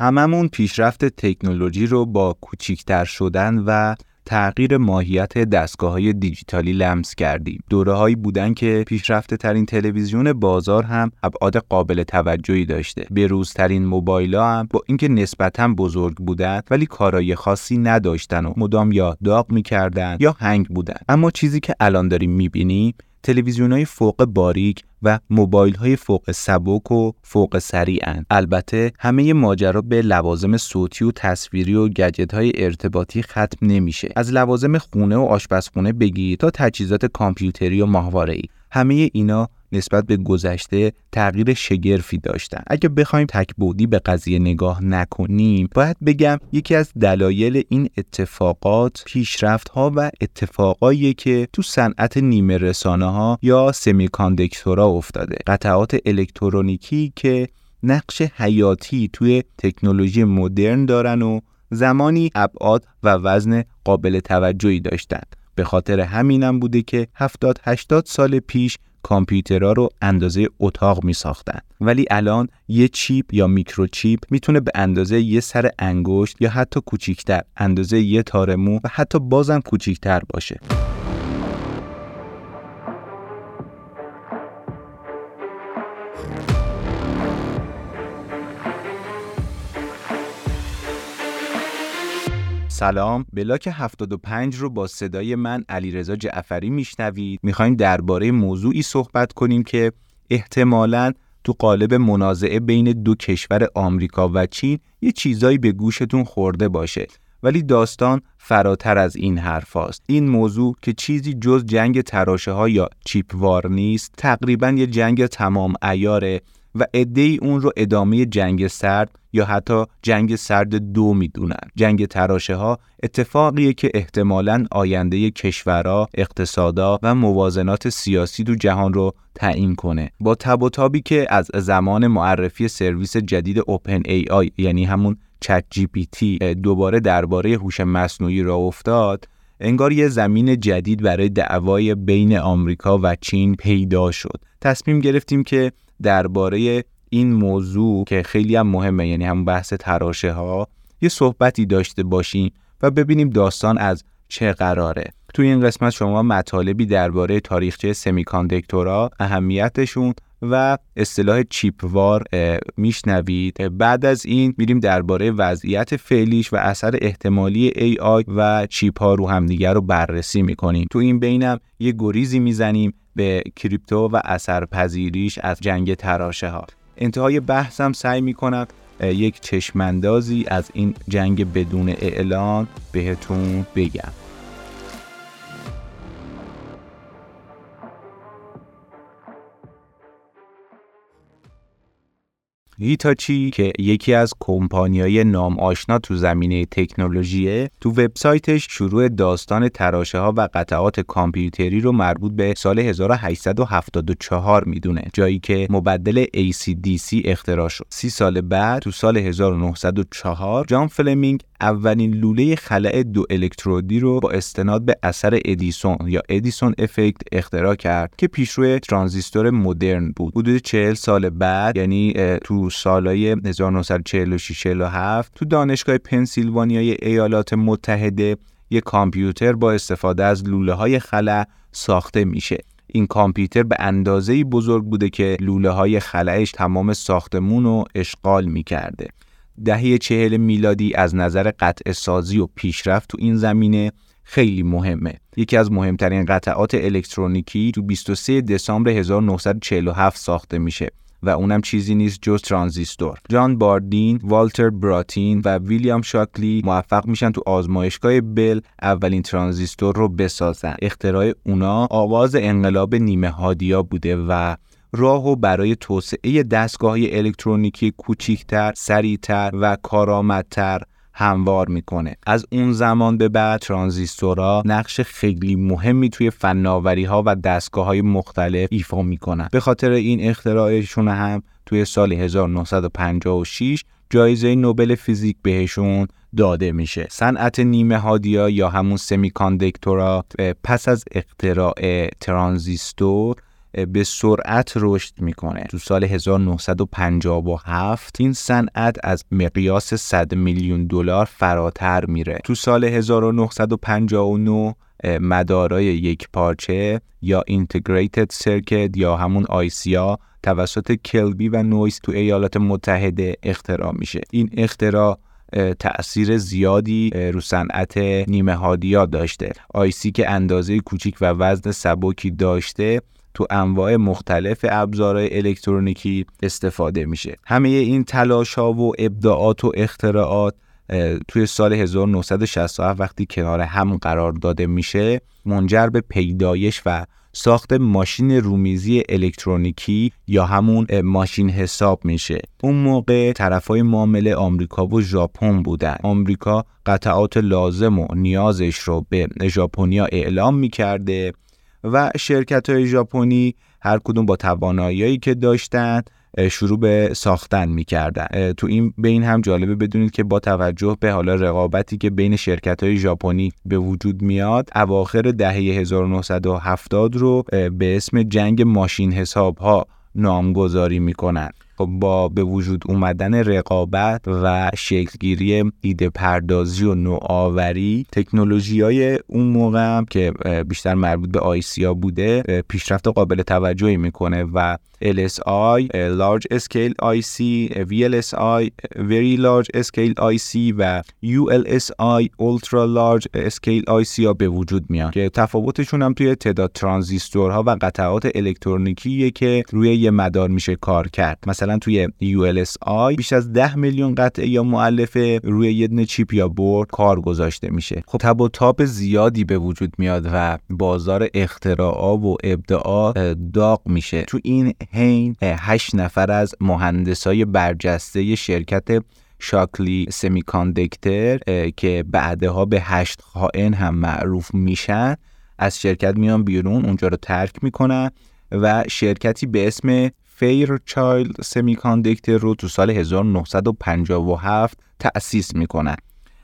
هممون پیشرفت تکنولوژی رو با کوچیکتر شدن و تغییر ماهیت دستگاه های دیجیتالی لمس کردیم. دوره هایی بودن که پیشرفت ترین تلویزیون بازار هم ابعاد قابل توجهی داشته. بروزترین موبایل ها هم با اینکه نسبتا بزرگ بودن ولی کارای خاصی نداشتن و مدام یا داغ می‌کردن یا هنگ بودن. اما چیزی که الان داریم می‌بینیم تلویزیون های فوق باریک و موبایل های فوق سبک و فوق سریعن البته همه ماجرا به لوازم صوتی و تصویری و گجت های ارتباطی ختم نمیشه. از لوازم خونه و آشپزخونه بگیر تا تجهیزات کامپیوتری و ماهواره ای همه اینا نسبت به گذشته تغییر شگرفی داشتن. اگه بخوایم تکبودی به قضیه نگاه نکنیم باید بگم یکی از دلایل این اتفاقات پیشرفت ها و اتفاقایی که تو صنعت نیمه رسانه ها یا سمیکاندکتورا افتاده. قطعات الکترونیکی که نقش حیاتی توی تکنولوژی مدرن دارن و زمانی ابعاد و وزن قابل توجهی داشتند به خاطر همینم بوده که 70 80 سال پیش کامپیوترها رو اندازه اتاق می ساختن ولی الان یه چیپ یا میکروچیپ می‌تونه به اندازه یه سر انگشت یا حتی کوچیکتر اندازه یه تار مو و حتی بازم کوچیکتر باشه. سلام. بلاک 75 رو با صدای من علیرضا جعفری میشنوید. می‌خوایم درباره موضوعی صحبت کنیم که احتمالاً تو قالب منازعه بین دو کشور آمریکا و چین یه چیزایی به گوشتون خورده باشه. ولی داستان فراتر از این حرفاست. این موضوع که چیزی جز جنگ تراشه ها یا Chip War نیست تقریبا یه جنگ تمام عیاره و عده‌ای اون رو ادامه جنگ سرد یا حتی جنگ سرد دو می‌دونن. جنگ تراشه ها اتفاقیه که احتمالا آینده کشورها اقتصادا و موازنات سیاسی تو جهان رو تعیین کنه. با تب و تابی که از زمان معرفی سرویس جدید OpenAI یعنی همون ChatGPT دوباره درباره هوش مصنوعی راه افتاد انگار یه زمین جدید برای دعوای بین آمریکا و چین پیدا شد. تصمیم گرفتیم که درباره این موضوع که خیلی هم مهمه یعنی همون بحث تراشه ها یه صحبتی داشته باشیم و ببینیم داستان از چه قراره. توی این قسمت شما مطالبی درباره تاریخچه سمیکاندکتورا اهمیتشون و اصطلاح چیپوار میشنوید. بعد از این میریم درباره وضعیت فعلیش و اثر احتمالی AI و چیپ ها رو همدیگر رو بررسی می‌کنیم. تو این بینم یه گریزی می‌زنیم به کریپتو و اثرپذیریش از جنگ تراشه ها انتهای بحثم سعی می‌کنم یک چشمندازی از این جنگ بدون اعلان بهتون بگم. هیتاچی که یکی از کمپانیای نام آشنا تو زمینه تکنولوژیه تو وبسایتش شروع داستان تراشه ها و قطعات کامپیوتری رو مربوط به سال 1874 می‌دونه جایی که مبدل AC DC اختراع شد. سی سال بعد تو سال 1904 جان فلمینگ اولین لوله خلأ دو الکترودی رو با استناد به اثر ادیسون یا Edison effect اختراع کرد که پیشرو ترانزیستور مدرن بود. حدود 40 سال بعد یعنی تو سالهای 1946 47 تو دانشگاه پنسیلوانیای ایالات متحده یک کامپیوتر با استفاده از لوله های خلع ساخته میشه. این کامپیوتر به اندازه بزرگ بوده که لوله های تمام ساختمون رو اشغال می‌کرده. دهه چهل میلادی از نظر قطع سازی و پیشرفت تو این زمینه خیلی مهمه. یکی از مهمترین قطعات الکترونیکی تو 23 دسامبر 1947 ساخته میشه و اونم چیزی نیست جز ترانزیستور. جان باردین، والتر براتین و ویلیام شاکلی موفق میشن تو آزمایشگاه بل اولین ترانزیستور رو بسازن. اختراع اونا آواز انقلاب نیمه هادیا بوده و راهو برای توسعه دستگاه الکترونیکی کوچیکتر، سریعتر و کارآمدتر هموار می‌کنه. از اون زمان به بعد ترانزیستورها نقش خیلی مهمی توی فناوری ها و دستگاه های مختلف ایفا می‌کنن. به خاطر این اختراعشون هم توی سال 1956 جایزه نوبل فیزیک بهشون داده میشه. صنعت نیمه هادیا یا همون سمیکاندکتورا پس از اختراع ترانزیستور به سرعت رشد می‌کنه. تو سال 1957 این صنعت از مقیاس 100 میلیون دلار فراتر میره. تو سال 1959 مدارای یک پارچه یا اینتگریتد سرکت یا همون آیسیا توسط کلبی و نویس تو ایالات متحده اختراع میشه. این اختراع تأثیر زیادی رو صنعت نیمه هادیا داشته. آیسی که اندازه کوچیک و وزن سبکی داشته تو انواع مختلف ابزارهای الکترونیکی استفاده میشه. همه این تلاش ها و ابداعات و اختراعات توی سال 1967 وقتی کنار هم قرار داده میشه منجر به پیدایش و ساخت ماشین رومیزی الکترونیکی یا همون ماشین حساب میشه. اون موقع طرفای معامله آمریکا و ژاپن بودن. آمریکا قطعات لازم و نیازش رو به ژاپنیا اعلام می‌کرده. و شرکت های ژاپنی هر کدوم با توانایی که داشتن شروع به ساختن می‌کردن. تو این بین هم جالبه بدونید که با توجه به حالا رقابتی که بین شرکت های ژاپنی به وجود میاد اواخر دهه 1970 رو به اسم جنگ ماشین حساب ها نامگذاری می‌کنن. خب با به وجود اومدن رقابت و شکلگیری ایده پردازی و نوآوری تکنولوژی های اون موقع هم که بیشتر مربوط به آیسیا بوده پیشرفت قابل توجهی می‌کنه و LSI Large Scale IC VLSI Very Large Scale IC و ULSI Ultra Large Scale IC ها به وجود میان که تفاوتشون هم توی تعداد ترانزیستورها و قطعات الکترونیکیه که روی یه مدار میشه کار کرد. مثلا توی ULSI بیش از 10 میلیون قطعه یا معلفه روی یه دونه چیپ یا بورد کار گذاشته میشه. خب تب و تاب زیادی به وجود میاد و بازار اختراعات و ابداعات داغ میشه. تو این حین هشت نفر از مهندسای برجسته شرکت Shockley Semiconductor که بعدها به هشت خائن هم معروف میشن از شرکت میان بیرون اونجا رو ترک می‌کنن و شرکتی به اسم Fairchild Semiconductor رو تو سال 1957 تأسیس می‌کنن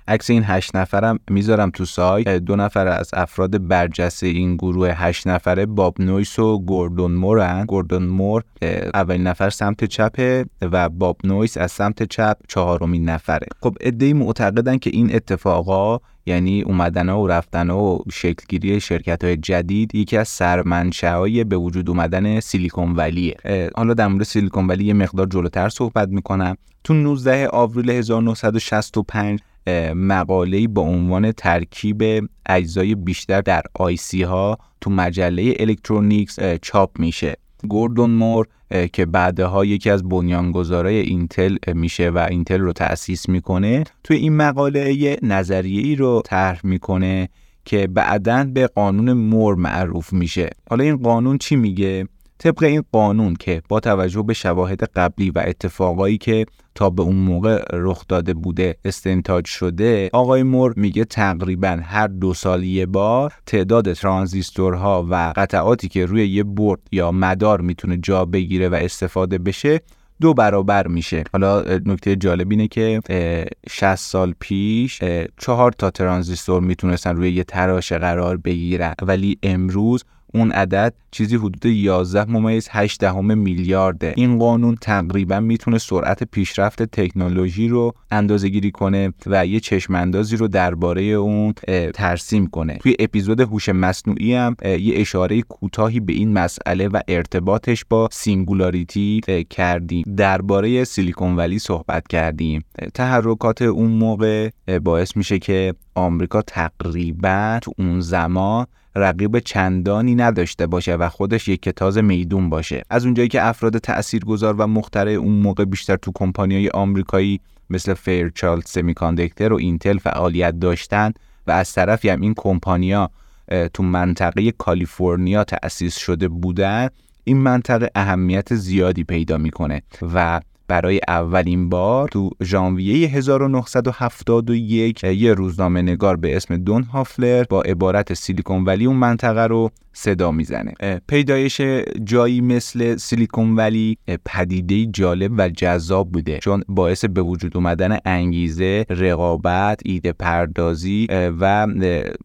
عکس این هشت نفرم می‌ذارم تو سایت. دو نفر از افراد برجسته این گروه هشت نفره باب نویس و گوردون مورن گوردون مور اولین نفر سمت چپه و باب نویس از سمت چپ چهارمین نفره. خب ای معتقدن که این اتفاقا یعنی اومدن و رفتن و شکلگیری شرکت های جدید یکی از سرمنشأ به وجود اومدن سیلیکون ولیه. حالا در مورد سیلیکون ولی یه مقدار جلوتر صحبت می‌کنم. تو 19 آوریل 1965 مقاله با عنوان ترکیب اجزای بیشتر در IC ها تو مجله الکترونیکس چاپ میشه. گوردون مور که بعدها یکی از بنیانگذارای اینتل میشه و اینتل رو تأسیس می‌کنه توی این مقاله یه نظریه ای رو طرح می‌کنه که بعدا به قانون مور معروف میشه. حالا این قانون چی میگه؟ طبق این قانون که با توجه به شواهد قبلی و اتفاقایی که تا به اون موقع رخ داده بوده استنتاج شده. آقای مور میگه تقریبا هر دو سال یه بار تعداد ترانزیستورها و قطعاتی که روی یه برد یا مدار می‌تونه جا بگیره و استفاده بشه دو برابر میشه. حالا نکته جالب اینه که 60 سال پیش چهار تا ترانزیستور می‌تونستن روی یه تراشه قرار بگیرن. ولی امروز اون عدد چیزی حدود 11 ممیز 8 دهم میلیارده. این قانون تقریبا می‌تونه سرعت پیشرفت تکنولوژی رو اندازه گیری کنه و یه چشم اندازی رو درباره اون ترسیم کنه. توی اپیزود هوش مصنوعی هم یه اشاره کوتاهی به این مسئله و ارتباطش با singularity کردیم. درباره سیلیکون ولی صحبت کردیم. تحرکات اون موقع باعث میشه که آمریکا تقریبا تو اون زمان رقیب چندانی نداشته باشه و خودش یک کتاز میدون باشه. از اونجایی که افراد تاثیرگذار و مخترع اون موقع بیشتر تو کمپانیای آمریکایی مثل فیرچالد سمیکاندکتر و اینتل فعالیت داشتن و از طرفی هم این کمپانیا تو منطقه کالیفرنیا تأسیس شده بودن این منطقه اهمیت زیادی پیدا می‌کنه و برای اولین بار تو ژانویه 1971 یه روزنامه نگار به اسم دون هافلر با عبارت سیلیکون ولی اون منطقه رو صدا می‌زنه. پیدایش جایی مثل سیلیکون ولی پدیده جالب و جذاب بوده چون باعث به وجود اومدن انگیزه رقابت ایده پردازی و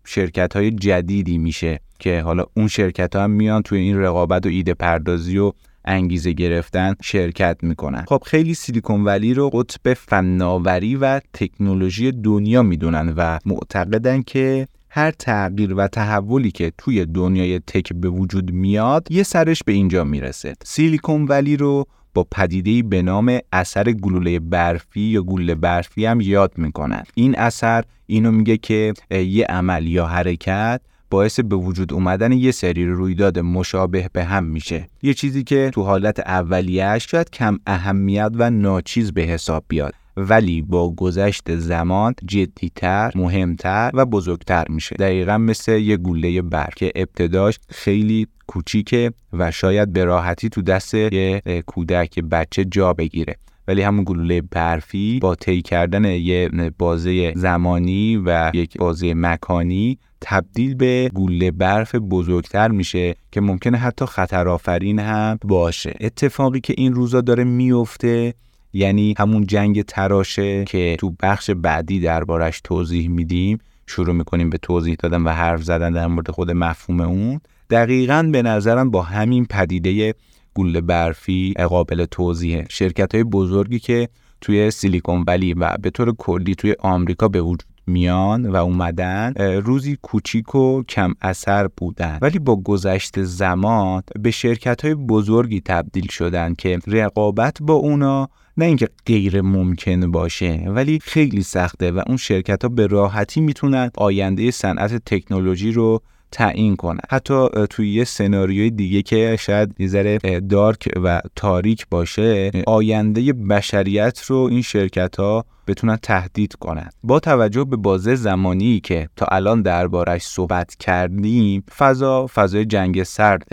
شرکت های جدیدی میشه که حالا اون شرکت ها هم میان توی این رقابت و ایده پردازی و انگیزه گرفتن شرکت می‌کنن. خب خیلی سیلیکون ولی رو قطب فناوری و تکنولوژی دنیا می‌دونن و معتقدن که هر تغییر و تحولی که توی دنیای تک به وجود میاد یه سرش به اینجا می‌رسه. سیلیکون ولی رو با پدیده به نام اثر گلوله برفی یا گلوله برفی هم یاد می‌کنن. این اثر اینو میگه که یه عمل یا حرکت باعث به وجود اومدن یه سری رویداد مشابه به هم میشه. یه چیزی که تو حالت اولیهش شاید کم اهمیت و ناچیز به حساب بیاد ولی با گذشت زمان جدیتر، مهمتر و بزرگتر میشه. دقیقا مثل یه گوله برف که ابتداش خیلی کوچیکه و شاید به راحتی تو دست یه کودک بچه جا بگیره. ولی همون گلوله برفی با طی کردن یه بازه زمانی و یک بازه مکانی تبدیل به گوله برف بزرگتر میشه که ممکنه حتی خطرآفرین هم باشه. اتفاقی که این روزا داره میفته یعنی همون جنگ تراشه که تو بخش بعدی دربارش توضیح میدیم. شروع می‌کنیم به توضیح دادن و حرف زدن در مورد خود مفهوم اون. دقیقا به نظرم با همین پدیده گوله برفی قابل توضیحه. شرکت های بزرگی که توی سیلیکون ولی و به طور کلی توی آمریکا به وجود میان و اومدن روزی کوچیک و کم اثر بودن. ولی با گذشت زمان به شرکت های بزرگی تبدیل شدن که رقابت با اونا نه اینکه غیر ممکن باشه ولی خیلی سخته و اون شرکت ها به راحتی می‌تونن آینده صنعت تکنولوژی رو تعیین کنه. حتی توی یه سناریوی دیگه که شاید یه دارک و تاریک باشه آینده بشریت رو این شرکت ها بتونن تهدید کنن. با توجه به بازه زمانی که تا الان دربارش صحبت کردیم فضا فضای جنگ سرد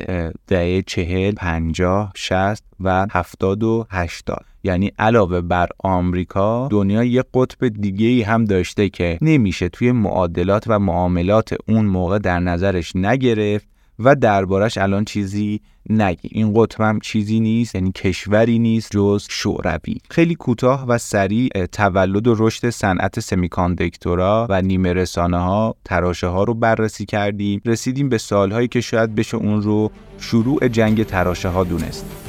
دهه چهل پنجاه شست و هفتاد و هشتاد. یعنی علاوه بر آمریکا دنیا یه قطب دیگه ای هم داشته که نمیشه توی معادلات و معاملات اون موقع در نظرش نگرفت و دربارش الان چیزی نگی. این قطب هم چیزی نیست یعنی کشوری نیست جز شوروی. خیلی کوتاه و سریع تولد و رشد صنعت سمیکاندکتورا و نیمه رسانه ها تراشه ها رو بررسی کردیم. رسیدیم به سالهایی که شاید بشه اون رو شروع جنگ تراشه ها دونست.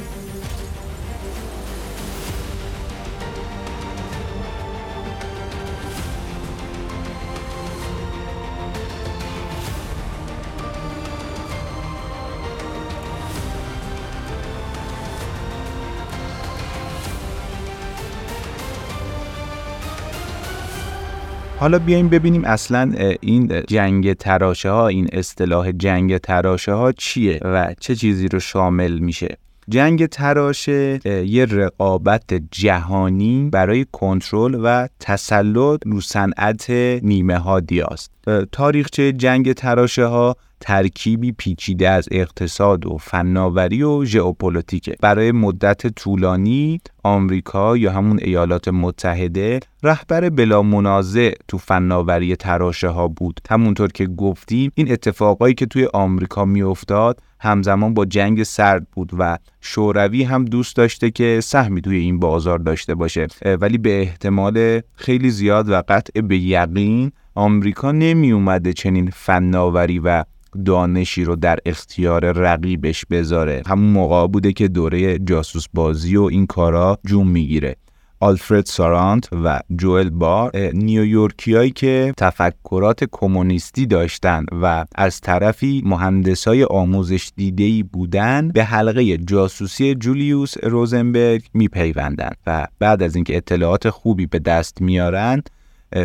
حالا بیایم ببینیم اصلا این جنگ تراشه ها این اصطلاح جنگ تراشه ها چیه و چه چیزی رو شامل میشه. جنگ تراشه یه رقابت جهانی برای کنترل و تسلط رو صنعت نیمه ها دیاست تاریخچه جنگ تراشه ها ترکیبی پیچیده از اقتصاد و فناوری و ژئوپلیتیکه. برای مدت طولانی آمریکا یا همون ایالات متحده رهبر بلا منازع تو فناوری تراشه ها بود. همونطور که گفتیم این اتفاقایی که توی آمریکا میافتاد همزمان با جنگ سرد بود و شوروی هم دوست داشته که سهمی توی این بازار داشته باشه. ولی به احتمال خیلی زیاد و قطع به یقین آمریکا نمی اومده چنین فناوری و دانشی رو در اختیار رقیبش بذاره. همون موقع بوده که دوره جاسوس بازی و این کارا جون می‌گیره. آلفرد سارانت و جوئل بار نیویورکیایی که تفکرات کمونیستی داشتند و از طرفی مهندسای آموزش دیدهی بودند به حلقه جاسوسی جولیوس روزنبرگ میپیوندند و بعد از اینکه اطلاعات خوبی به دست میارند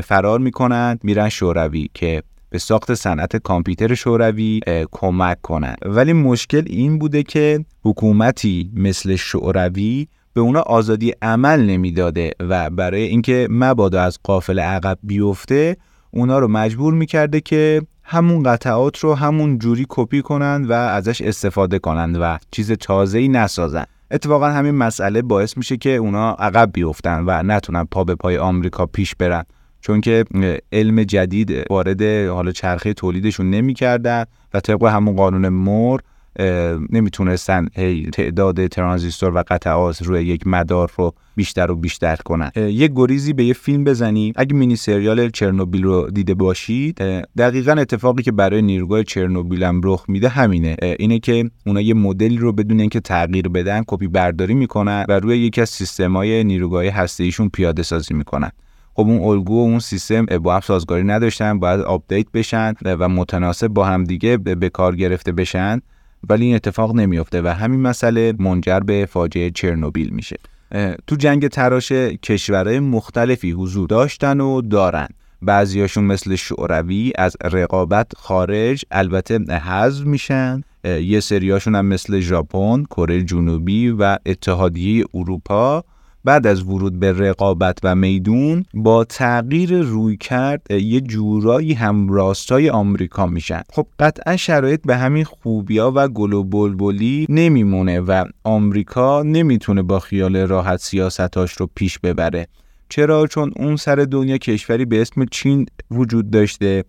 فرار می‌کنند میرن شوروی که به ساخت صنعت کامپیوتر شوروی کمک کنند ولی مشکل این بوده که حکومتی مثل شوروی به اونا آزادی عمل نمی‌داده و برای اینکه مبادا از قافل عقب بیفته اونا رو مجبور می‌کرده که همون قطعات رو همون جوری کپی کنند و ازش استفاده کنند و چیز تازه‌ای نسازن. اتفاقا همین مسئله باعث میشه که اونا عقب بیفتن و نتونن پا به پای آمریکا پیش برن. چون که علم جدید وارد حالا چرخه تولیدشون نمی‌کردن و طبق همون قانون مور نمی‌تونستن تعداد ترانزیستور و قطعات روی یک مدار رو بیشتر و بیشتر کنن. یک گریزی به یه فیلم بزنیم اگه مینی سریال چرنوبیل رو دیده باشید دقیقا اتفاقی که برای نیروگاه چرنوبیل هم رخ میده همینه. اینه که اونا یه مدلی رو بدون اینکه تغییر بدن کپی برداری می‌کنن و روی یکی از سیستم‌های نیروگاه هسته ایشون پیاده سازی می‌کنن. خب اون الگو و اون سیستم با هم سازگاری نداشتن باید آپدیت بشن و متناسب با هم دیگه به کار گرفته بشن ولی این اتفاق نمی‌افته و همین مسئله منجر به فاجعه چرنوبیل میشه. تو جنگ تراشه کشورهای مختلفی حضور داشتن و دارن. بعضیاشون مثل شوروی از رقابت خارج البته حذف میشن. یه سریاشون هم مثل ژاپن، کره جنوبی و اتحادیه اروپا بعد از ورود به رقابت و میدون با تغییر روی کرد یه جورایی هم راستای آمریکا میشن. خب قطعا شرایط به همین خوبیا و گل و بلبلی نمیمونه و آمریکا نمی‌تونه با خیال راحت سیاستاش رو پیش ببره. چرا؟ چون اون سر دنیا کشوری به اسم چین وجود داشته.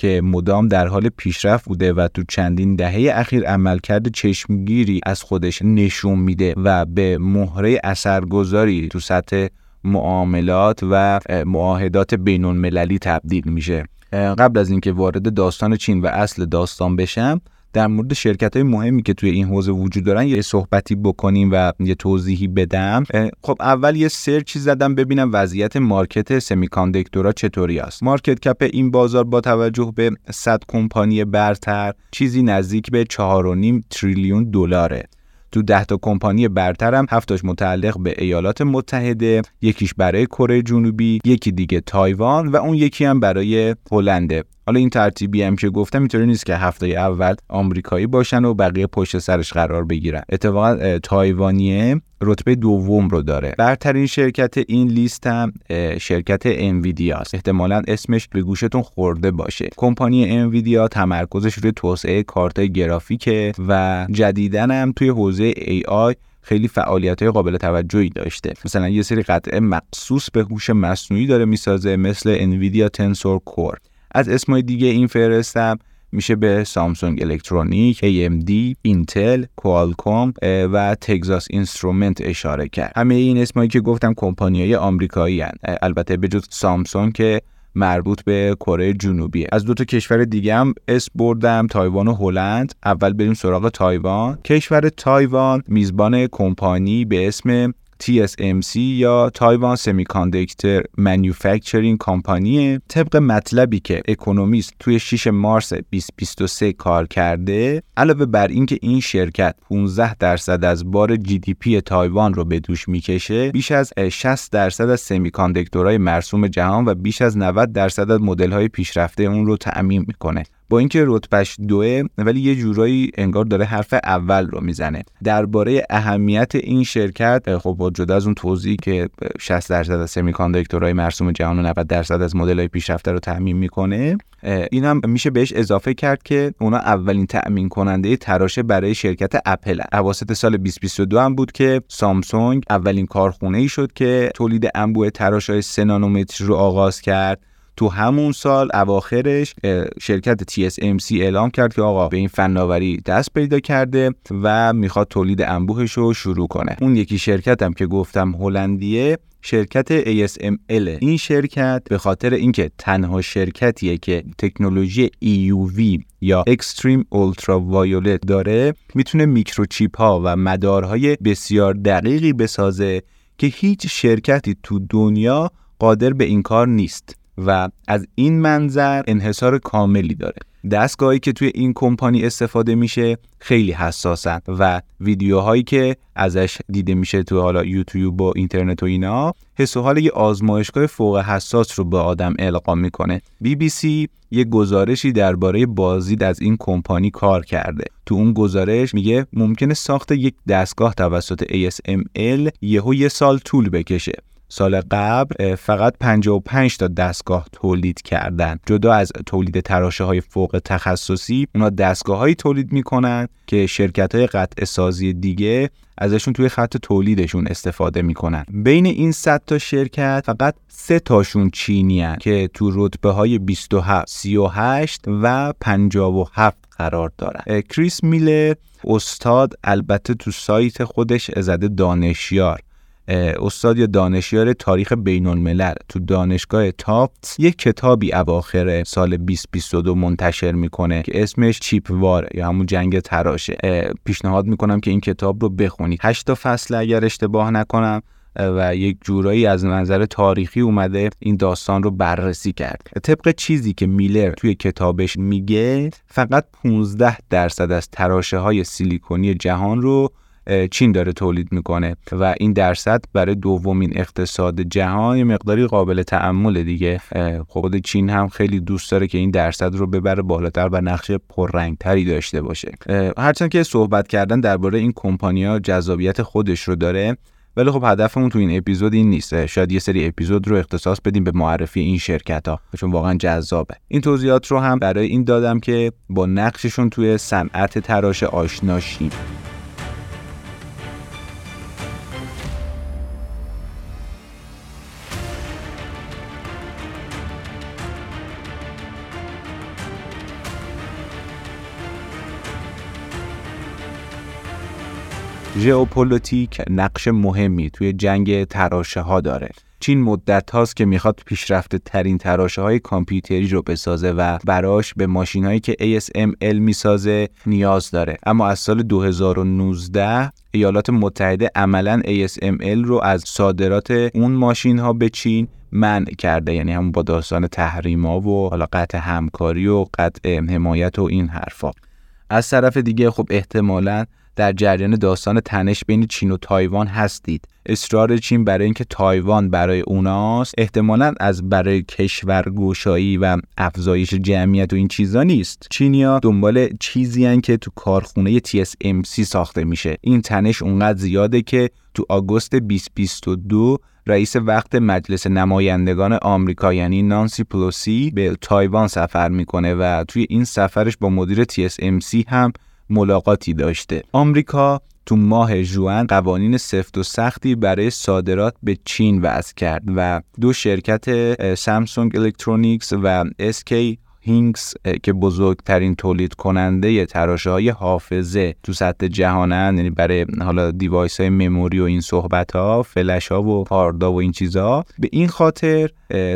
که مدام در حال پیشرفت بوده و تو چندین دهه اخیر عملکرد چشمگیری از خودش نشون میده و به مهره اثرگذاری تو سطح معاملات و معاهدات بین المللی تبدیل میشه. قبل از اینکه وارد داستان چین و اصل داستان بشم در مورد شرکت های مهمی که توی این حوزه وجود دارن یه صحبتی بکنیم و یه توضیحی بدم. خب اول یه سرچی زدم ببینم وضعیت مارکت سمیکاندکتورا چطوری است. مارکت کپ این بازار با توجه به 100 کمپانی برتر چیزی نزدیک به 4.5 تریلیون دلاره. تو ده تا کمپانی برتر هم هفتاش متعلق به ایالات متحده یکیش برای کره جنوبی یکی دیگه تایوان و اون یکی هم برای هلنده حالا این ترتیبی هم که گفتم اینطوری نیست که هفتای اول آمریکایی باشن و بقیه پشت سرش قرار بگیرن. اتفاقا تایوانیه رتبه دوم رو داره. برترین شرکت این لیست هم شرکت انویدیا است. احتمالا اسمش به گوشتون خورده باشه. کمپانی انویدیا تمرکزش روی توسعه کارت گرافیکه و جدیداً هم توی حوزه AI خیلی فعالیت های قابل توجهی داشته. مثلا یه سری قطعه مخصوص به هوش مصنوعی داره می‌سازه مثل Nvidia Tensor Core. از اسمای دیگه این فهرستم میشه به سامسونگ الکترونیک، AMD، اینتل، کوالکوم و تگزاس اینسترومنت اشاره کرد. همه این اسمایی که گفتم کمپانیای آمریکایی هن. البته به جز سامسونگ که مربوط به کره جنوبیه از دو تا کشور دیگه هم اسم بردم تایوان و هلند اول بریم سراغ تایوان کشور تایوان میزبان کمپانی به اسم TSMC یا Taiwan Semiconductor Manufacturing Company طبق مطلبی که اکونومیست توی 6 مارس 2023 کار کرده علاوه بر اینکه این شرکت 15 درصد از بار GDP تایوان رو به دوش می‌کشه بیش از 60 درصد از semiconductor های مرسوم جهان و بیش از 90 درصد از مدل پیشرفته اون رو تأمین می‌کنه. با اینکه رتبه‌ش دوئه ولی یه جورایی انگار داره حرف اول رو می‌زنه. درباره اهمیت این شرکت خب با جدا از اون توضیحی که 60 درصد از سمیکاندکتورهای مرسوم جهان و 90 درصد از مدل‌های پیشرفته رو تامین می‌کنه این هم میشه بهش اضافه کرد که اونا اولین تأمین کننده تراشه برای شرکت اپل اواسط سال 2022 هم بود که سامسونگ اولین کارخونه ای شد که تولید انبوه تراش های 3 نانومتری رو آغاز کرد. تو همون سال اواخرش شرکت TSMC اعلام کرد که آقا به این فناوری دست پیدا کرده و می‌خواد تولید انبوهش رو شروع کنه. اون یکی شرکت هم که گفتم هلندیه شرکت ASML این شرکت به خاطر اینکه تنها شرکتیه که تکنولوژی EUV یا Extreme Ultraviolet داره می‌تونه میکروچیپ ها و مدارهای بسیار دقیقی بسازه که هیچ شرکتی تو دنیا قادر به این کار نیست. و از این منظر انحصار کاملی داره. دستگاهی که توی این کمپانی استفاده میشه خیلی حساسن و ویدیوهایی که ازش دیده میشه تو حالا یوتیوب و اینترنت و اینا حس و حال یه آزمایشگاه فوق حساس رو به آدم القا می‌کنه. بی بی سی یه گزارشی درباره بازدید از این کمپانی کار کرده. تو اون گزارش میگه ممکنه ساخت یک دستگاه توسط ASML یهو یه سال طول بکشه. سال قبل فقط 55 تا دستگاه تولید کردن. جدا از تولید تراشه های فوق تخصصی اونا دستگاه هایی تولید می‌کنن که شرکت های قطع سازی دیگه ازشون توی خط تولیدشون استفاده می‌کنن. بین این 100 تا شرکت فقط سه تاشون چینی هن که تو رتبه های 27 38 و 57 قرار دارن. کریس میلر استاد البته تو سایت خودش زده دانشیار. استاد یا دانشیار تاریخ بین الملل تو دانشگاه تافت یک کتابی اواخر سال 2022 منتشر می‌کنه که اسمش چیپ وار یا همون جنگ تراشه. پیشنهاد می‌کنم که این کتاب رو بخونید. هشت فصل اگر اشتباه نکنم و یک جورایی از نظر تاریخی اومده این داستان رو بررسی کرد. طبق چیزی که میلر توی کتابش میگه فقط 15 درصد از تراشه های سیلیکونی جهان رو چین داره تولید می‌کنه و این درصد برای دومین اقتصاد جهان مقداری قابل تعمل دیگه. خود چین هم خیلی دوست داره که این درصد رو ببره بالاتر و نقش پررنگتری داشته باشه. هرچند که صحبت کردن درباره این کمپانیا جذابیت خودش رو داره ولی خب هدفمون تو این اپیزود این نیست. شاید یه سری اپیزود رو اختصاص بدیم به معرفی این شرکت ها چون واقعا جذابه. این توضیحات رو هم برای این دادم که با نقششون توی صنعت تراش آشنا شیم. ژئوپلیتیک نقش مهمی توی جنگ تراشه ها داره. چین مدت هاست که می‌خواد پیشرفته ترین تراشه های کامپیوتری رو بسازه و براش به ماشین هایی که ASML می‌سازه نیاز داره. اما از سال 2019 ایالات متحده عملا ASML رو از صادرات اون ماشین ها به چین منع کرده. یعنی هم با داستان تحریما و حالا قطع همکاری و قطع حمایت و این حرفا. از طرف دیگه خب احتمالاً در جریان داستان تنش بین چین و تایوان هستید. اصرار چین برای اینکه تایوان برای اوناست احتمالا از برای کشورگشایی و افزایش جمعیت و این چیزا نیست. چینیا دنبال چیزی هن که تو کارخونه TSMC ساخته میشه. این تنش اونقدر زیاده که تو آگوست 2022 رئیس وقت مجلس نمایندگان آمریکا یعنی نانسی پلوسی به تایوان سفر می‌کنه و توی این سفرش با مدیر TSMC هم ملاقاتی داشته. آمریکا تو ماه June قوانین سفت و سختی برای صادرات به چین وضع کرد و دو شرکت سامسونگ الکترونیکس و SK Hynix که بزرگترین تولید کننده تراشه های حافظه تو سطح جهانن یعنی برای حالا device های memory و این صحبت ها فلش ها و هاردا و این چیزها به این خاطر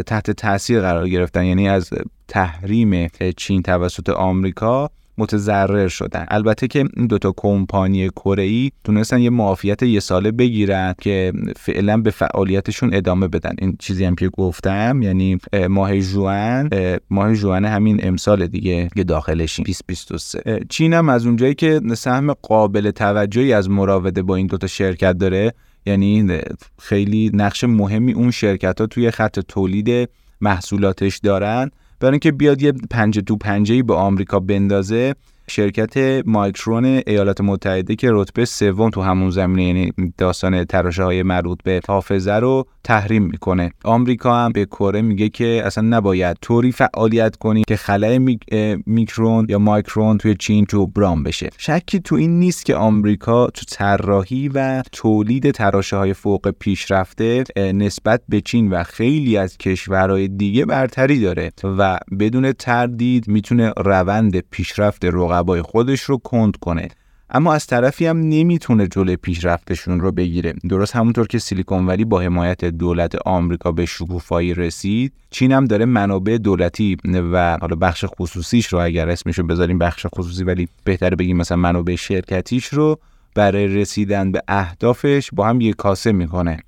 تحت تاثیر قرار گرفتن. یعنی از تحریم چین توسط آمریکا متضرر شدن. البته که این دوتا کمپانی کره ای تونستن یه معافیت یه ساله بگیرن که فعلا به فعالیتشون ادامه بدن. این چیزی هم که گفتم یعنی ماه جوان ماه جوان همین امسال دیگه که داخلشیم 2023 چین هم از اونجایی که سهم قابل توجهی از مراوده با این دوتا شرکت داره یعنی خیلی نقش مهمی اون شرکت ها توی خط تولید محصولاتش دارن. برای اینکه بیاد یه پنجه تو پنجه به آمریکا بندازه شرکت مایکرون ایالات متحده که رتبه سوم تو همون زمینه یعنی داستان تراشه های مربوط به حافظه رو تحریم می‌کنه. آمریکا هم به کره میگه که اصلا نباید طوری فعالیت کنی که خلای میکرون یا مایکرون توی چین تو برام بشه. شکی تو این نیست که آمریکا تو طراحی و تولید تراشه های فوق پیشرفته نسبت به چین و خیلی از کشورهای دیگه برتری داره و بدون تردید می‌تونه روند پیشرفت رقبای خودش رو کند کنه. اما از طرفی هم نمی‌تونه جلوی پیشرفتشون رو بگیره. درست همونطور که سیلیکون ولی با حمایت دولت آمریکا به شکوفایی رسید چین هم داره منابع دولتی و حالا بخش خصوصیش رو اگر اسمش رو بذاریم بخش خصوصی ولی بهتره بگیم مثلا منابع شرکتیش رو برای رسیدن به اهدافش با هم یک کاسه می‌کنه.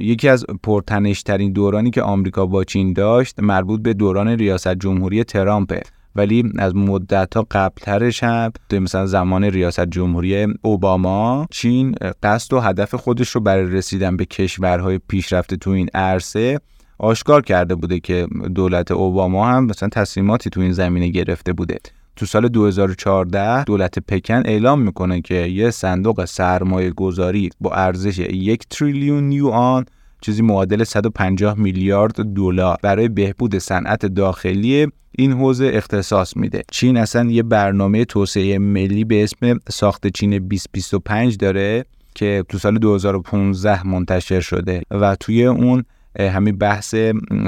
یکی از پرتنشترین دورانی که آمریکا با چین داشت مربوط به دوران ریاست جمهوری ترامپه ولی از مدت ها قبلترش هم مثلا زمان ریاست جمهوری اوباما چین قصد و هدف خودش رو برای رسیدن به کشورهای پیشرفته تو این عرصه آشکار کرده بوده که دولت اوباما هم مثلا تصمیماتی تو این زمینه گرفته بوده. تو سال 2014 دولت پکن اعلام می‌کنه که یه صندوق سرمایه گذاری با ارزش یک تریلیون یوان چیزی معادل 150 میلیارد دلار برای بهبود صنعت داخلی این حوزه اختصاص میده. چین اصلا یه برنامه توسعه ملی به اسم ساخت چین 2025 داره که تو سال 2015 منتشر شده و توی اون همین بحث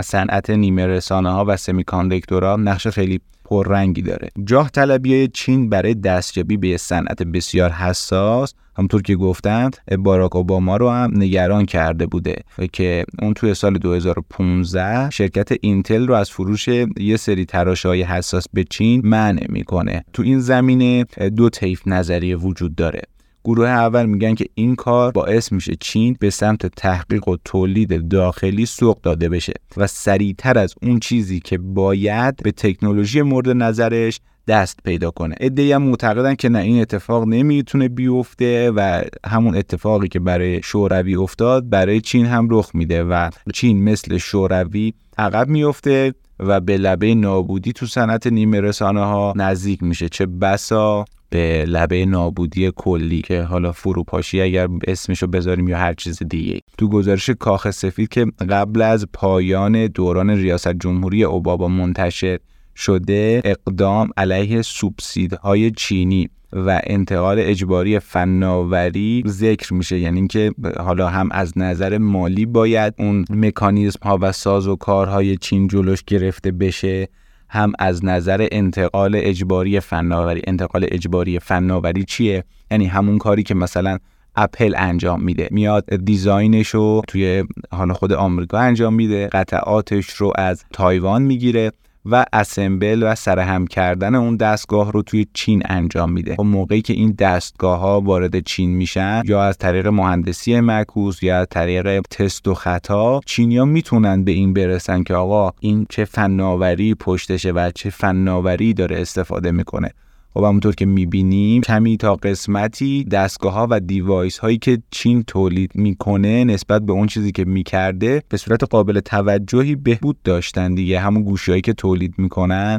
صنعت نیمه رسانه ها و سمیکاندکتورها نقش خیلی پررنگی داره. جاه طلبی چین برای دستیابی به صنعت بسیار حساس همطور که گفتم باراک اوباما رو هم نگران کرده بوده که اون توی سال 2015 شرکت اینتل رو از فروش یه سری تراشه های حساس به چین منع می‌کنه. تو این زمینه دو طیف نظریه وجود داره. گروه اول میگن که این کار باعث میشه چین به سمت تحقیق و تولید داخلی سوق داده بشه و سریعتر از اون چیزی که باید به تکنولوژی مورد نظرش دست پیدا کنه. ادعی هم معتقدن که نه این اتفاق نمی‌تونه بیفته و همون اتفاقی که برای شوروی افتاد برای چین هم رخ میده و چین مثل شوروی عقب میفته و به لبه نابودی تو صنعت نیمه رسانه ها نزدیک میشه. چه بسا به لبه نابودی کلی که حالا فروپاشی اگر اسمشو بذاریم یا هر چیز دیگه تو گزارش کاخ سفید که قبل از پایان دوران ریاست جمهوری اوباما منتشر شده اقدام علیه سوبسیدهای چینی و انتقال اجباری فناوری ذکر میشه. یعنی اینکه حالا هم از نظر مالی باید اون مکانیزم ها و ساز و کارهای چین جلوش گرفته بشه هم از نظر انتقال اجباری فناوری. انتقال اجباری فناوری چیه؟ یعنی همون کاری که مثلا اپل انجام میده. میاد design ش رو توی حالا خود آمریکا انجام میده قطعاتش رو از تایوان می‌گیره. و assemble و سرهم کردن اون دستگاه رو توی چین انجام میده. خب موقعی که این دستگاه ها وارد چین میشن یا از طریق مهندسی معکوس یا از طریق تست و خطا چینیا می‌تونن به این برسن که آقا این چه فناوری پشتشه و چه فناوری داره استفاده می‌کنه. خب همونطور که می‌بینیم کمی تا قسمتی دستگاه ها و دیوایس هایی که چین تولید می‌کنه نسبت به اون چیزی که می‌کرده به صورت قابل توجهی بهبود داشتن دیگه. همون گوشی هایی که تولید می‌کنن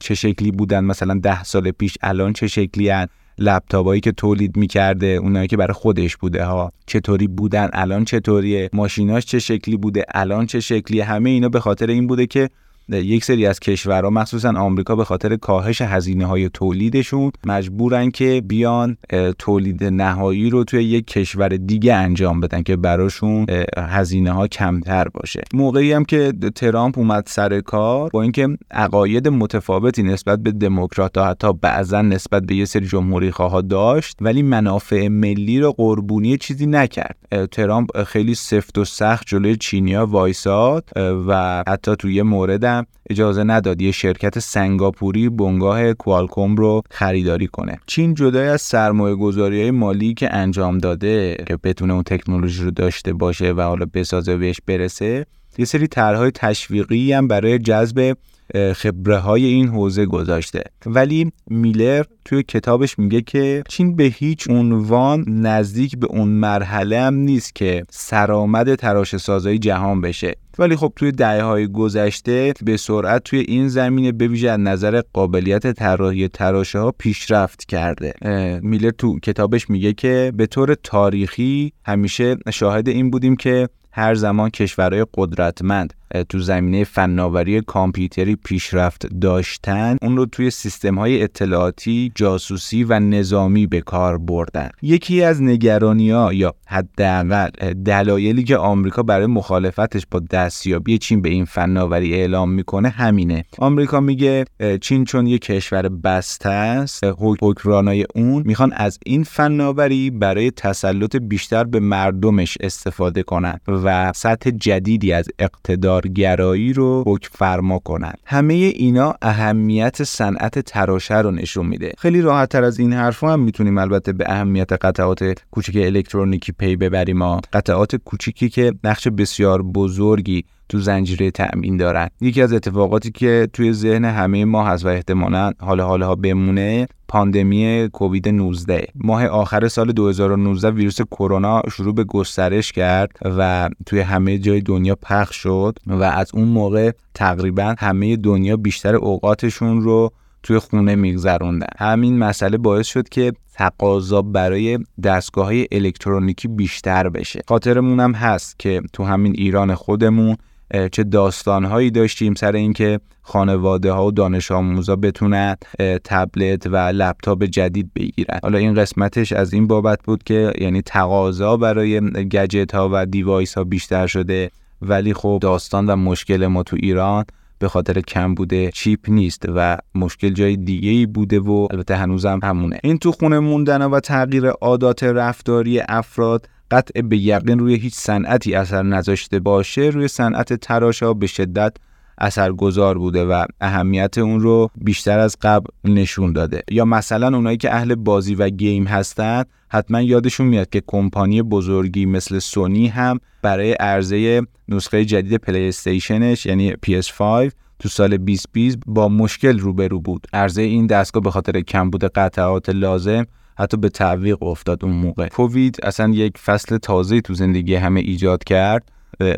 چه شکلی بودن؟ مثلا ده سال پیش الان چه شکلی هن لپتاپایی که تولید می‌کرده اونایی که برای خودش بوده ها چطوری بودن؟ الان چطوریه؟ ماشیناش چه شکلی بوده؟ الان چه شکلی همه اینا به خاطر این بوده که یک سری از کشورها مخصوصا آمریکا به خاطر کاهش هزینه های تولیدشون مجبورن که بیان تولید نهایی رو توی یک کشور دیگه انجام بدن که براشون هزینه ها کمتر باشه. موقعی هم که ترامپ اومد سر کار با اینکه عقاید متفاوتی نسبت به دموکرات ها حتی بعضا نسبت به یه سری جمهوری خواه داشت ولی منافع ملی رو قربونی چیزی نکرد. ترامپ خیلی سفت و سخت جلوی چینیا وایساد و حتی توی یه اجازه نداد یه شرکت سنگاپوری بنگاه کوالکوم رو خریداری کنه. چین جدای از سرمایه گذاری های مالی که انجام داده که بتونه اون تکنولوژی رو داشته باشه و حالا بسازه بهش برسه یه سری طرحهای تشویقی هم برای جذب خبره های این حوزه گذاشته. ولی میلر توی کتابش میگه که چین به هیچ عنوان نزدیک به اون مرحله هم نیست که سرآمد تراش سازای جهان بشه. ولی خب توی دهه های گذشته به سرعت توی این زمینه به ویژه از نظر قابلیت طراحی تراشه ها پیشرفت کرده. میلر تو کتابش میگه که به طور تاریخی همیشه شاهد این بودیم که هر زمان کشورهای قدرتمند تو زمینه فناوری کامپیوتری پیشرفت داشتن اون رو توی سیستم های اطلاعاتی جاسوسی و نظامی به کار بردن. یکی از نگرانی ها یا حداقل دلایلی که آمریکا برای مخالفتش با دستیابی چین به این فناوری اعلام می‌کنه همینه. آمریکا میگه چین چون یک کشور بسته است حکمرانای اون می‌خوان از این فناوری برای تسلط بیشتر به مردمش استفاده کنند و سطح جدیدی از اقتدار گرایی رو حکم فرما کنند. همه اینا اهمیت صنعت تراشه رو نشون میده. خیلی راحت تر از این حرفا هم می‌تونیم البته به اهمیت قطعات کوچیک الکترونیکی پی ببریم ما قطعات کوچیکی که نقش بسیار بزرگی تو زنجیره تأمین دارن. یکی از اتفاقاتی که توی ذهن همه ما هست و احتمالا حال حالها بمونه پاندمی کووید 19 ماه آخر سال 2019 ویروس کرونا شروع به گسترش کرد و توی همه جای دنیا پخش شد و از اون موقع تقریبا همه دنیا بیشتر اوقاتشون رو توی خونه میگذروندن. همین مسئله باعث شد که تقاضا برای دستگاه های الکترونیکی بیشتر بشه. خاطرمون هم هست که تو همین ایران خودمون چه داستانهایی داشتیم سر اینکه خانواده ها و دانش آموزا بتونن تبلت و لپتاپ جدید بگیرن. حالا این قسمتش از این بابت بود که یعنی تقاضا برای گجت ها و دیوایس ها بیشتر شده ولی خب داستان و مشکل ما تو ایران به خاطر کم بوده چیپ نیست و مشکل جای دیگه ای بوده و البته هنوزم همونه. این تو خونه موندن و تغییر عادات رفتاری افراد قطع به یقین روی هیچ صنعتی اثر نذاشته باشه روی صنعت تراش به شدت اثرگذار بوده و اهمیت اون رو بیشتر از قبل نشون داده. یا مثلا اونایی که اهل بازی و گیم هستن حتما یادشون میاد که کمپانی بزرگی مثل سونی هم برای عرضه نسخه جدید پلی استیشنش یعنی PS5 تو سال 2020 با مشکل روبرو بود. عرضه این دستگاه به خاطر کمبود قطعات لازم حتی به تعویق افتاد اون موقع. کووید اصلا یک فصل تازه تو زندگی همه ایجاد کرد.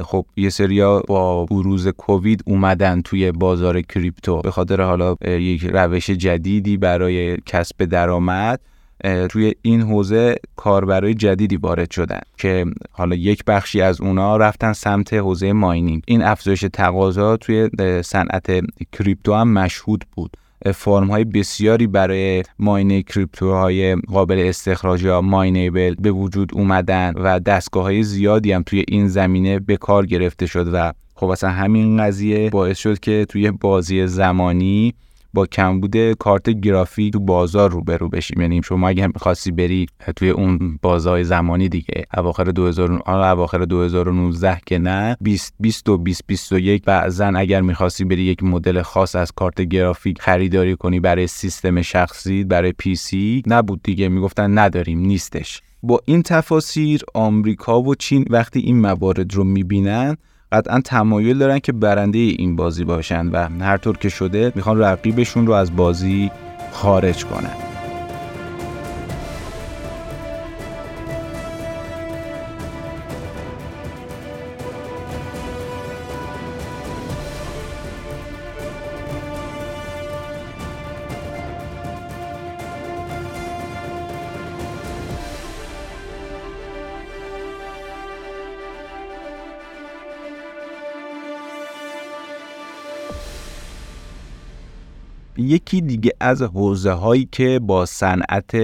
خب یه سریا با بروز کووید اومدن توی بازار کریپتو. به خاطر حالا یک روش جدیدی برای کسب درآمد توی این حوزه کاربرای جدیدی وارد شدن که حالا یک بخشی از اونا رفتن سمت حوزه ماینینگ. این افزایش تقاضا توی صنعت کریپتو هم مشهود بود. فرم های بسیاری برای ماین کریپتوهای قابل استخراج یا ماینیبل به وجود اومدن و دستگاه های زیادی هم توی این زمینه به کار گرفته شد و خب اصلا همین قضیه باعث شد که توی بازی زمانی با کمبود کارت گرافیک تو بازار روبرو بشیم. یعنی شما اگه می‌خواستی بری توی اون بازار زمانی دیگه اواخر 2000 اواخر 2019 که نه 20 20 و 2021 بعضا اگر می‌خواستی بری یک مدل خاص از کارت گرافیک خریداری کنی برای سیستم شخصی برای پی سی نبود دیگه. می‌گفتن نداریم نیستش. با این تفاسیر آمریکا و چین وقتی این موارد رو می‌بینن قطعا تمایل دارن که برنده این بازی باشن و هر طور که شده می‌خوان رقیبشون رو از بازی خارج کنن. یکی دیگه از حوزه هایی که با صنعت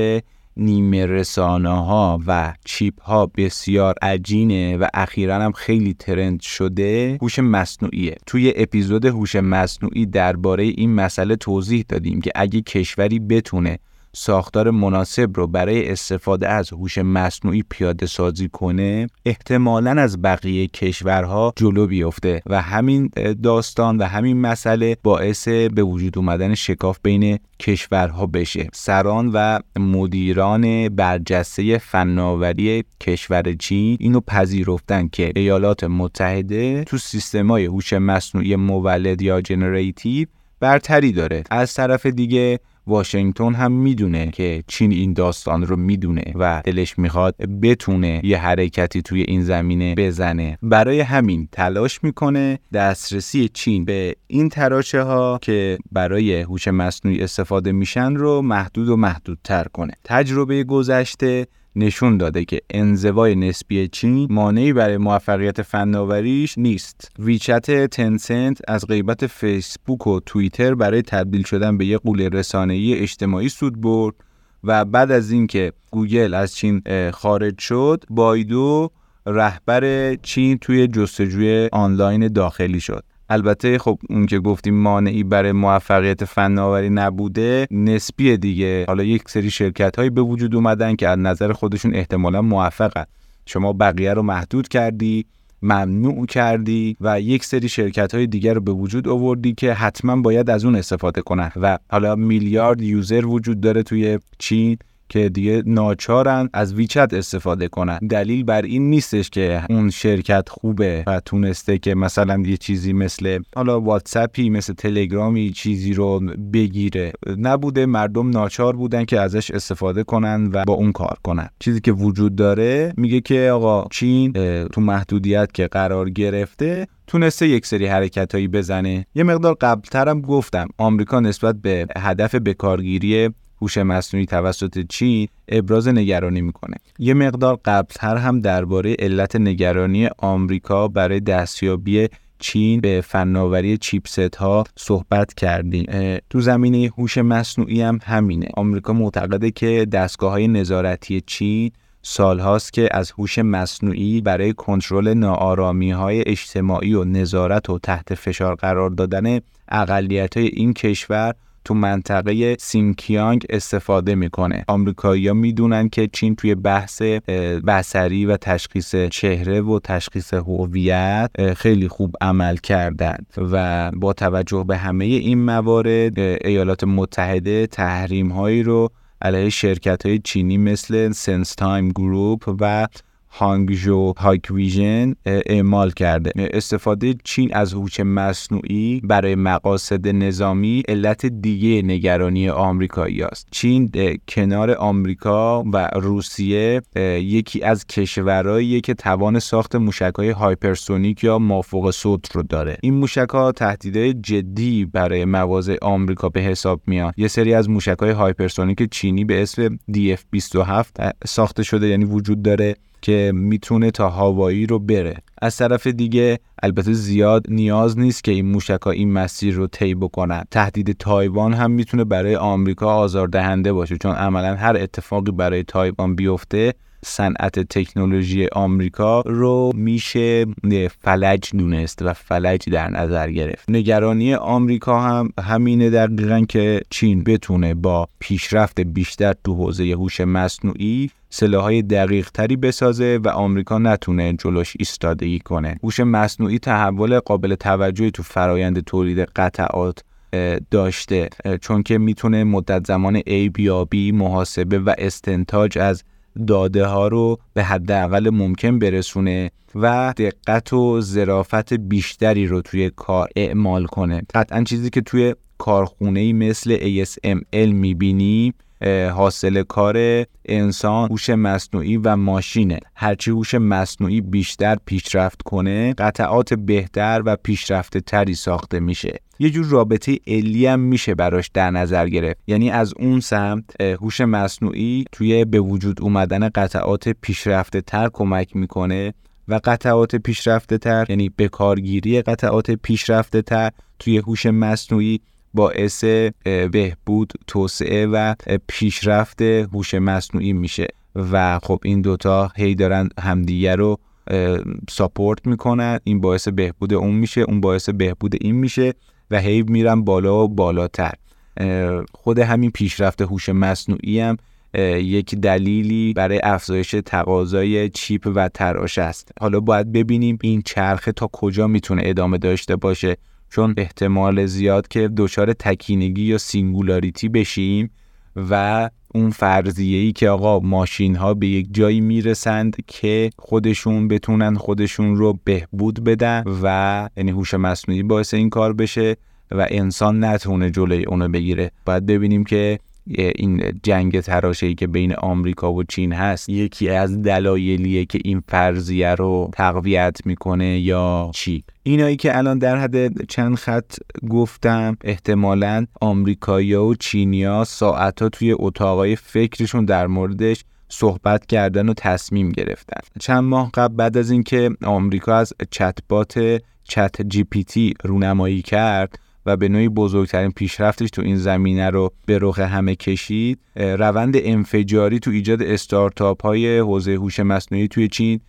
نیمه رسانه ها و چیپ ها بسیار عجینه و اخیرا هم خیلی ترند شده هوش مصنوعیه. توی اپیزود هوش مصنوعی درباره این مسئله توضیح دادیم که اگه کشوری بتونه ساختار مناسب رو برای استفاده از هوش مصنوعی پیاده سازی کنه احتمالا از بقیه کشورها جلو بیفته و همین داستان و همین مسئله باعث به وجود اومدن شکاف بین کشورها بشه. سران و مدیران برجسته فناوری کشور چین اینو پذیرفتن که ایالات متحده تو سیستمای هوش مصنوعی مولد یا generative برتری داره. از طرف دیگه واشنگتن هم می‌دونه که چین این داستان رو می‌دونه و دلش می‌خواد بتونه یه حرکتی توی این زمینه بزنه. برای همین تلاش می‌کنه دسترسی چین به این تراشه ها که برای هوش مصنوعی استفاده میشن رو محدود و محدودتر کنه. تجربه گذشته نشون داده که انزوای نسبی چین مانعی برای موفقیت فناوریش نیست. WeChat Tencent از غیبت فیسبوک و توییتر برای تبدیل شدن به یک غول رسانه‌ای اجتماعی سود برد و بعد از اینکه گوگل از چین خارج شد بایدو رهبر چین توی جستجوی آنلاین داخلی شد البته خب اون که گفتیم مانعی برای موفقیت فناوری نبوده نسبی دیگه. حالا یک سری شرکت هایی به وجود اومدن که از نظر خودشون احتمالا موفقن. شما بقیه رو محدود کردی ممنوع کردی و یک سری شرکت های دیگر رو به وجود آوردی که حتما باید از اون استفاده کنن. و حالا میلیارد یوزر وجود داره توی چین. که دیگه ناچارن از ویچت استفاده کنن. دلیل بر این نیستش که اون شرکت خوبه و تونسته که مثلا یه چیزی مثل حالا واتساپی مثل تلگرامی چیزی رو بگیره. نبوده مردم ناچار بودن که ازش استفاده کنن و با اون کار کنن. چیزی که وجود داره میگه که آقا چین تو محدودیت که قرار گرفته تونسته یک سری حرکتهایی بزنه. یه مقدار قبلترم گفتم آمریکا نسبت به هدف بکارگیری هوش مصنوعی توسط چین ابراز نگرانی می‌کنه. یه مقدار قبلتر هم درباره علت نگرانی آمریکا برای دستیابی چین به فناوری چیپست ها صحبت کردیم. تو زمینه هوش مصنوعی هم همینه. آمریکا معتقده که دستگاه های نظارتی چین سالهاست که از هوش مصنوعی برای کنترل ناآرامی های اجتماعی و نظارت و تحت فشار قرار دادن اقلیت های این کشور تو منطقه سینکیانگ استفاده می‌کنه. آمریکایی‌ها می‌دونن که چین توی بحث بصری و تشخیص چهره و تشخیص هویت خیلی خوب عمل کردن و با توجه به همه این موارد ایالات متحده تحریم هایی رو علیه شرکت های چینی مثل SenseTime Group و Hangzhou Hikvision اعمال کرده. استفاده چین از هوش مصنوعی برای مقاصد نظامی علت دیگه نگرانی آمریکایی‌هاست. چین کنار آمریکا و روسیه یکی از کشورهایی که توان ساخت های hypersonic یا مافوق صوت رو داره. این موشک ها تهدیدهای جدی برای مواضع آمریکا به حساب میان. یه سری از های hypersonic چینی به اسم DF27 ساخته شده یعنی وجود داره. که می‌تونه تا هاوایی رو بره. از طرف دیگه البته زیاد نیاز نیست که این موشک این مسیر رو طی بکنن. تهدید تایوان هم می‌تونه برای آمریکا آزاردهنده باشه چون عملا هر اتفاقی برای تایوان بیفته صنعت تکنولوژی آمریکا رو میشه فلج دونست و فلج در نظر گرفت. نگرانی آمریکا هم همینه دقیقا که چین بتونه با پیشرفت بیشتر تو حوزه هوش مصنوعی سلاحهای دقیق تری بسازه و آمریکا نتونه جلوش ایستادگی کنه. هوش مصنوعی تحول قابل توجهی تو فرایند تولید قطعات داشته چون که می‌تونه مدت زمان بیابی محاسبه و استنتاج از داده ها رو به حداقل ممکن برسونه و دقت و ظرافت بیشتری رو توی کار اعمال کنه. قطعا چیزی که توی کارخونه مثل ASML می‌بینیم حاصل کار انسان هوش مصنوعی و ماشینه. هرچی هوش مصنوعی بیشتر پیشرفت کنه قطعات بهتر و پیشرفته تری ساخته میشه. یه جور رابطه علی هم میشه براش در نظر گرفت. یعنی از اون سمت هوش مصنوعی توی به وجود اومدن قطعات پیشرفته تر کمک می‌کنه و قطعات پیشرفته تر یعنی بکارگیری قطعات پیشرفته تر توی هوش مصنوعی باعث بهبود توسعه و پیشرفت هوش مصنوعی میشه و خب این دوتا هی دارن همدیگه رو ساپورت می‌کنن. این باعث بهبود اون میشه اون باعث بهبود این میشه و هی میرن بالا و بالاتر. خود همین پیشرفت هوش مصنوعی هم یک دلیلی برای افزایش تقاضای chip و تراشه است. حالا باید ببینیم این چرخه تا کجا می‌تونه ادامه داشته باشه. چون احتمال زیاد که دچار تکینگی یا singularity بشیم و اون فرضیه ای که آقا ماشین ها به یک جایی می‌رسند که خودشون بتونن خودشون رو بهبود بدن و یعنی هوش مصنوعی باعث این کار بشه و انسان نتونه جلوی اونو بگیره. باید ببینیم که این جنگ تراشه‌ای که بین آمریکا و چین هست یکی از دلایلیه که این فرضیه رو تقویت می‌کنه یا چی؟ اینایی که الان در حد چند خط گفتم احتمالا آمریکایی‌ها و چینیا ساعتها توی اتاقای فکرشون در موردش صحبت کردن و تصمیم گرفتن. چند ماه قبل بعد از اینکه آمریکا از چتبات چت جی پی تی رونمایی کرد و به نوعی بزرگترین پیشرفتش تو این زمینه رو به رخ همه کشید. روند انفجاری تو ایجاد استارتاپ های حوزه هوش مصنوعی توی چین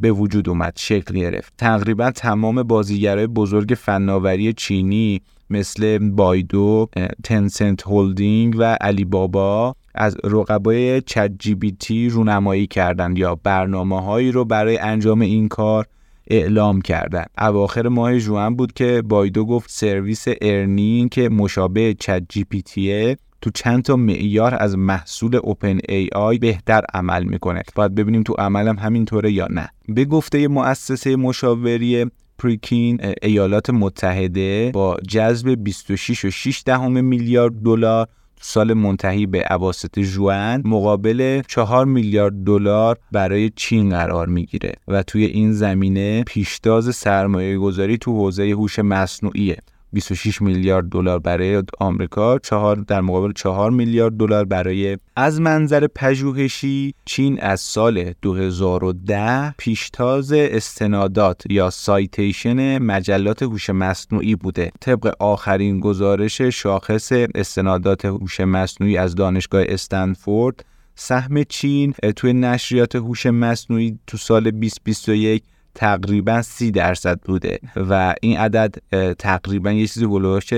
به وجود اومد شکل گرفت. تقریبا تمام بازیگرای بزرگ فناوری چینی مثل بایدو، تنسنت هولدینگ و علی بابا از رقبای چت جی بی تی رونمایی کردند یا برنامه هایی رو برای انجام این کار اعلام کردن. اواخر ماه ژوئن بود که بایدو گفت سرویس ERNIE که مشابه ChatGPT ـه تو چند تا معیار از محصول OpenAI بهتر عمل می‌کنه. باید ببینیم تو عملم همینطوره یا نه. به گفته مؤسسه مشاوره‌ای Preqin ایالات متحده با جذب 26.6 دهم میلیارد دلار سال منتهی به اواسط ژوئن مقابل 4 میلیارد دلار برای چین قرار می‌گیره و توی این زمینه پیشتاز سرمایه گذاری تو حوزه هوش مصنوعیه. 26 میلیارد دلار برای آمریکا چهار در مقابل 4 میلیارد دلار برای از منظر پژوهشی چین از سال 2010 پیشتاز استنادات یا سایتیشن مجلات هوش مصنوعی بوده. طبق آخرین گزارش شاخص استنادات هوش مصنوعی از دانشگاه استنفورد سهم چین توی نشریات هوش مصنوعی تو سال 2021 تقریبا سی درصد بوده و این عدد تقریبا یه چیزی هلوش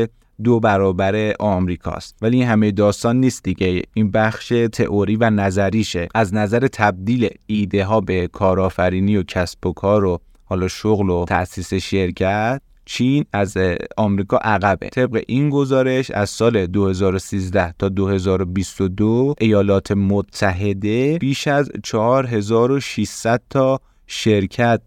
دو برابر آمریکاست. ولی این همه داستان نیست دیگه. این بخش تئوری و نظریشه. از نظر تبدیل ایده ها به کارآفرینی و کسب و کار و حالا شغل و تأسیس شرکت چین از آمریکا عقبه. طبق این گزارش از سال 2013 تا 2022 ایالات متحده بیش از 4600 تا شرکت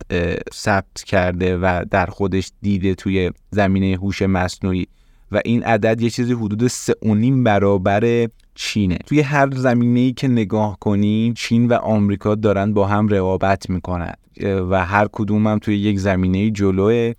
ثبت کرده و در خودش دیده توی زمینه هوش مصنوعی. و این عدد یه چیزی حدود سه برابر چینه. توی هر زمینه ای که نگاه کنیم چین و آمریکا دارن با هم رقابت می‌کنن. و هر کدوم هم توی یک زمینه جلوه.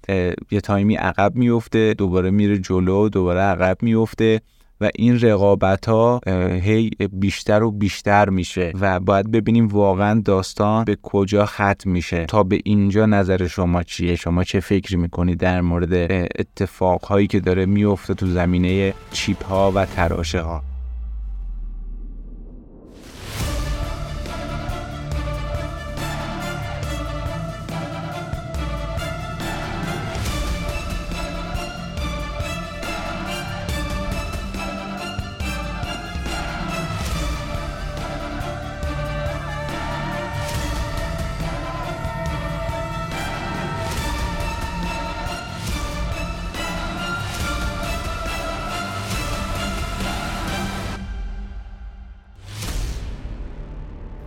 یه تایمی عقب میفته دوباره میره جلو دوباره عقب میفته و این رقابت ها هی بیشتر و بیشتر میشه و باید ببینیم واقعا داستان به کجا ختم میشه. تا به اینجا نظر شما چیه؟ شما چه فکری می‌کنید در مورد اتفاق هایی که داره میفته تو زمینه چیپ ها و تراشه ها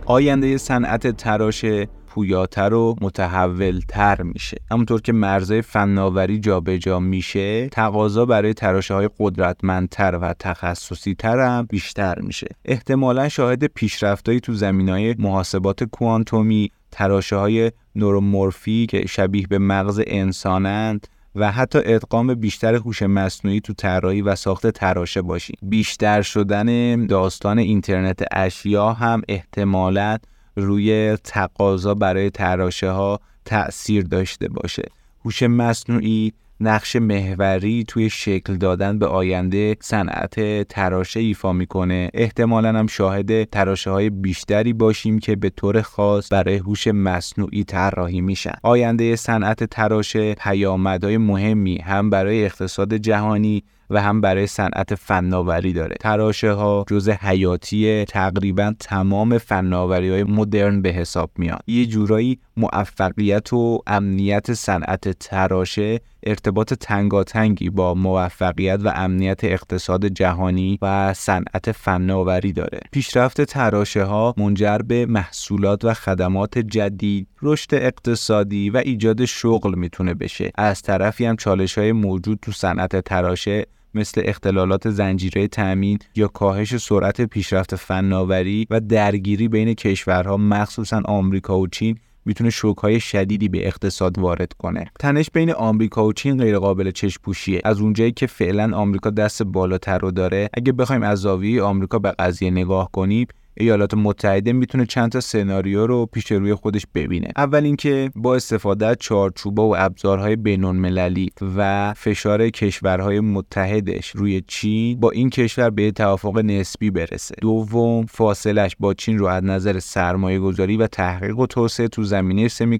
آینده صنعت تراش پویاتر و متحولتر میشه. همونطور که مرزهای فناوری جابجا میشه تقاضا برای تراشه های قدرتمندتر و تخصصی تر هم بیشتر میشه. احتمالا شاهد پیشرفتهایی تو زمین های محاسبات کوانتومی تراشه های نورومورفی که شبیه به مغز انسانند و حتی ادغام بیشتر هوش مصنوعی تو طراحی و ساخت تراشه باشیم بیشتر شدن داستان اینترنت اشیا هم احتمالا روی تقاضا برای تراشه ها تأثیر داشته باشه. هوش مصنوعی نقش محوری توی شکل دادن به آینده صنعت تراشه ایفا می‌کنه. احتمالا هم شاهد تراشه های بیشتری باشیم که به طور خاص برای هوش مصنوعی طراحی میشن. آینده صنعت تراشه پیامدهای مهمی هم برای اقتصاد جهانی و هم برای صنعت فناوری داره. تراشه ها جز حیاتی تقریبا تمام فناوری های مدرن به حساب میاد یه جورایی موفقیت و امنیت صنعت تراشه ارتباط تنگاتنگی با موفقیت و امنیت اقتصاد جهانی و صنعت فناوری داره. پیشرفت تراشه ها منجر به محصولات و خدمات جدید رشد اقتصادی و ایجاد شغل می‌تونه بشه. از طرفی هم چالش های موجود تو صنعت تراشه مثل اختلالات زنجیره تأمین یا کاهش سرعت پیشرفت فناوری و درگیری بین کشورها مخصوصا آمریکا و چین می‌تونه های شدیدی به اقتصاد وارد کنه. تنش بین آمریکا و چین غیر قابل چشم از اونجایی که فعلا آمریکا دست بالاتر رو داره اگه بخوایم از زاویه آمریکا به قضیه نگاه کنیم ایالات متحده می‌تونه چند تا سناریو رو پیش روی خودش ببینه. اول اینکه با استفاده از چارچوبا و ابزارهای بین‌المللی و فشار کشورهای متحدش روی چین با این کشور به توافق نسبی برسه. دوم فاصلش با چین رو از نظر سرمایه گذاری و تحقیق و توسعه تو زمینه سمی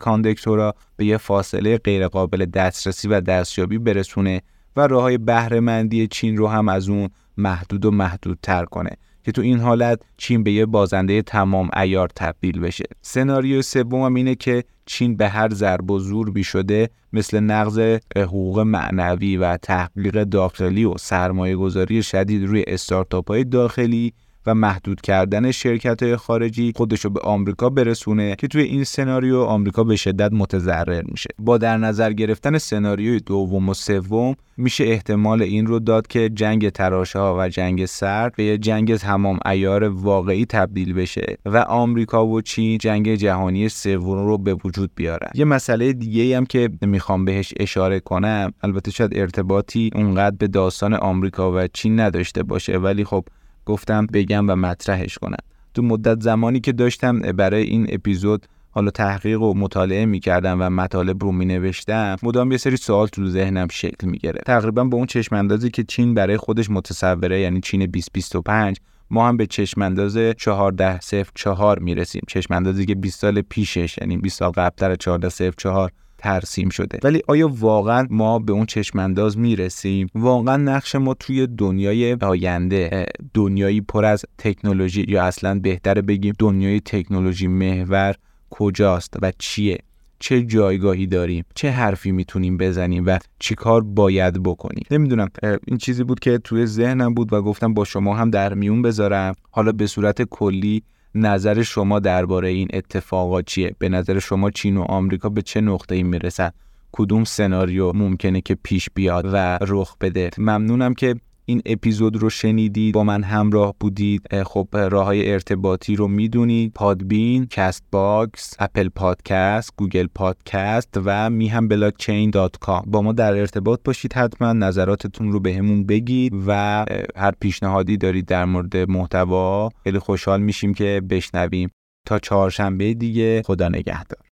به یه فاصله غیرقابل دسترسی و دستیابی برسونه و راه های بهرهمندی چین رو هم از اون محدود و محدودتر کنه. که تو این حالت چین به یه بازنده تمام ایار تبدیل بشه. سناریو سوم اینه که چین به هر ضرب و زور بی شده مثل نقض حقوق معنوی و تحقیق داخلی و سرمایه گذاری شدید روی استارتاپ های داخلی و محدود کردن شرکت های خارجی خودشو به آمریکا برسونه که توی این سناریو آمریکا به شدت متضرر میشه. با در نظر گرفتن سناریوی دوم و سوم میشه احتمال این رو داد که جنگ تراشه ها و جنگ سرد به جنگ تمام ایار واقعی تبدیل بشه و آمریکا و چین جنگ جهانی سوم رو به وجود بیارن. یه مسئله دیگه هم که می‌خوام بهش اشاره کنم البته شاید ارتباطی اونقدر به داستان آمریکا و چین نداشته باشه ولی خب گفتم بگم و مطرحش کنم. تو مدت زمانی که داشتم برای این اپیزود حالا تحقیق و مطالعه می‌کردم و مطالب رو می نوشتم مدام یه سری سوال تو ذهنم شکل می‌گیره تقریبا با اون چشم اندازی که چین برای خودش متصوره یعنی چین 2025 ما هم به چشم انداز 14 0 4 می‌رسیم. چشم که 20 سال پیشش یعنی 20 سال قبلتر 14 0 4 ترسیم شده. ولی آیا واقعا ما به اون چشمانداز می‌رسیم؟ واقعا نقش ما توی دنیای آینده دنیایی پر از تکنولوژی یا اصلا بهتر بگیم دنیای تکنولوژی محور کجاست و چیه؟ چه جایگاهی داریم؟ چه حرفی می‌تونیم بزنیم و چی کار باید بکنیم؟ نمی‌دونم این چیزی بود که توی ذهنم بود و گفتم با شما هم در میون بذارم. حالا به صورت کلی نظر شما درباره این اتفاقات چیه؟ به نظر شما چین و آمریکا به چه نقطه‌ای می‌رسن؟ کدوم سناریو ممکنه که پیش بیاد و رخ بده؟ ممنونم که این اپیزود رو شنیدید با من همراه بودید. خب راه های ارتباطی رو می‌دونید. Podbean Castbox Apple Podcast Google Podcast و میهن بلاکچین dot com. با ما در ارتباط باشید حتما. نظراتتون رو بهمون به بگید و هر پیشنهادی دارید در مورد محتوا خیلی خوشحال میشیم که بشنویم. تا چهارشنبه دیگه خدا نگهدار.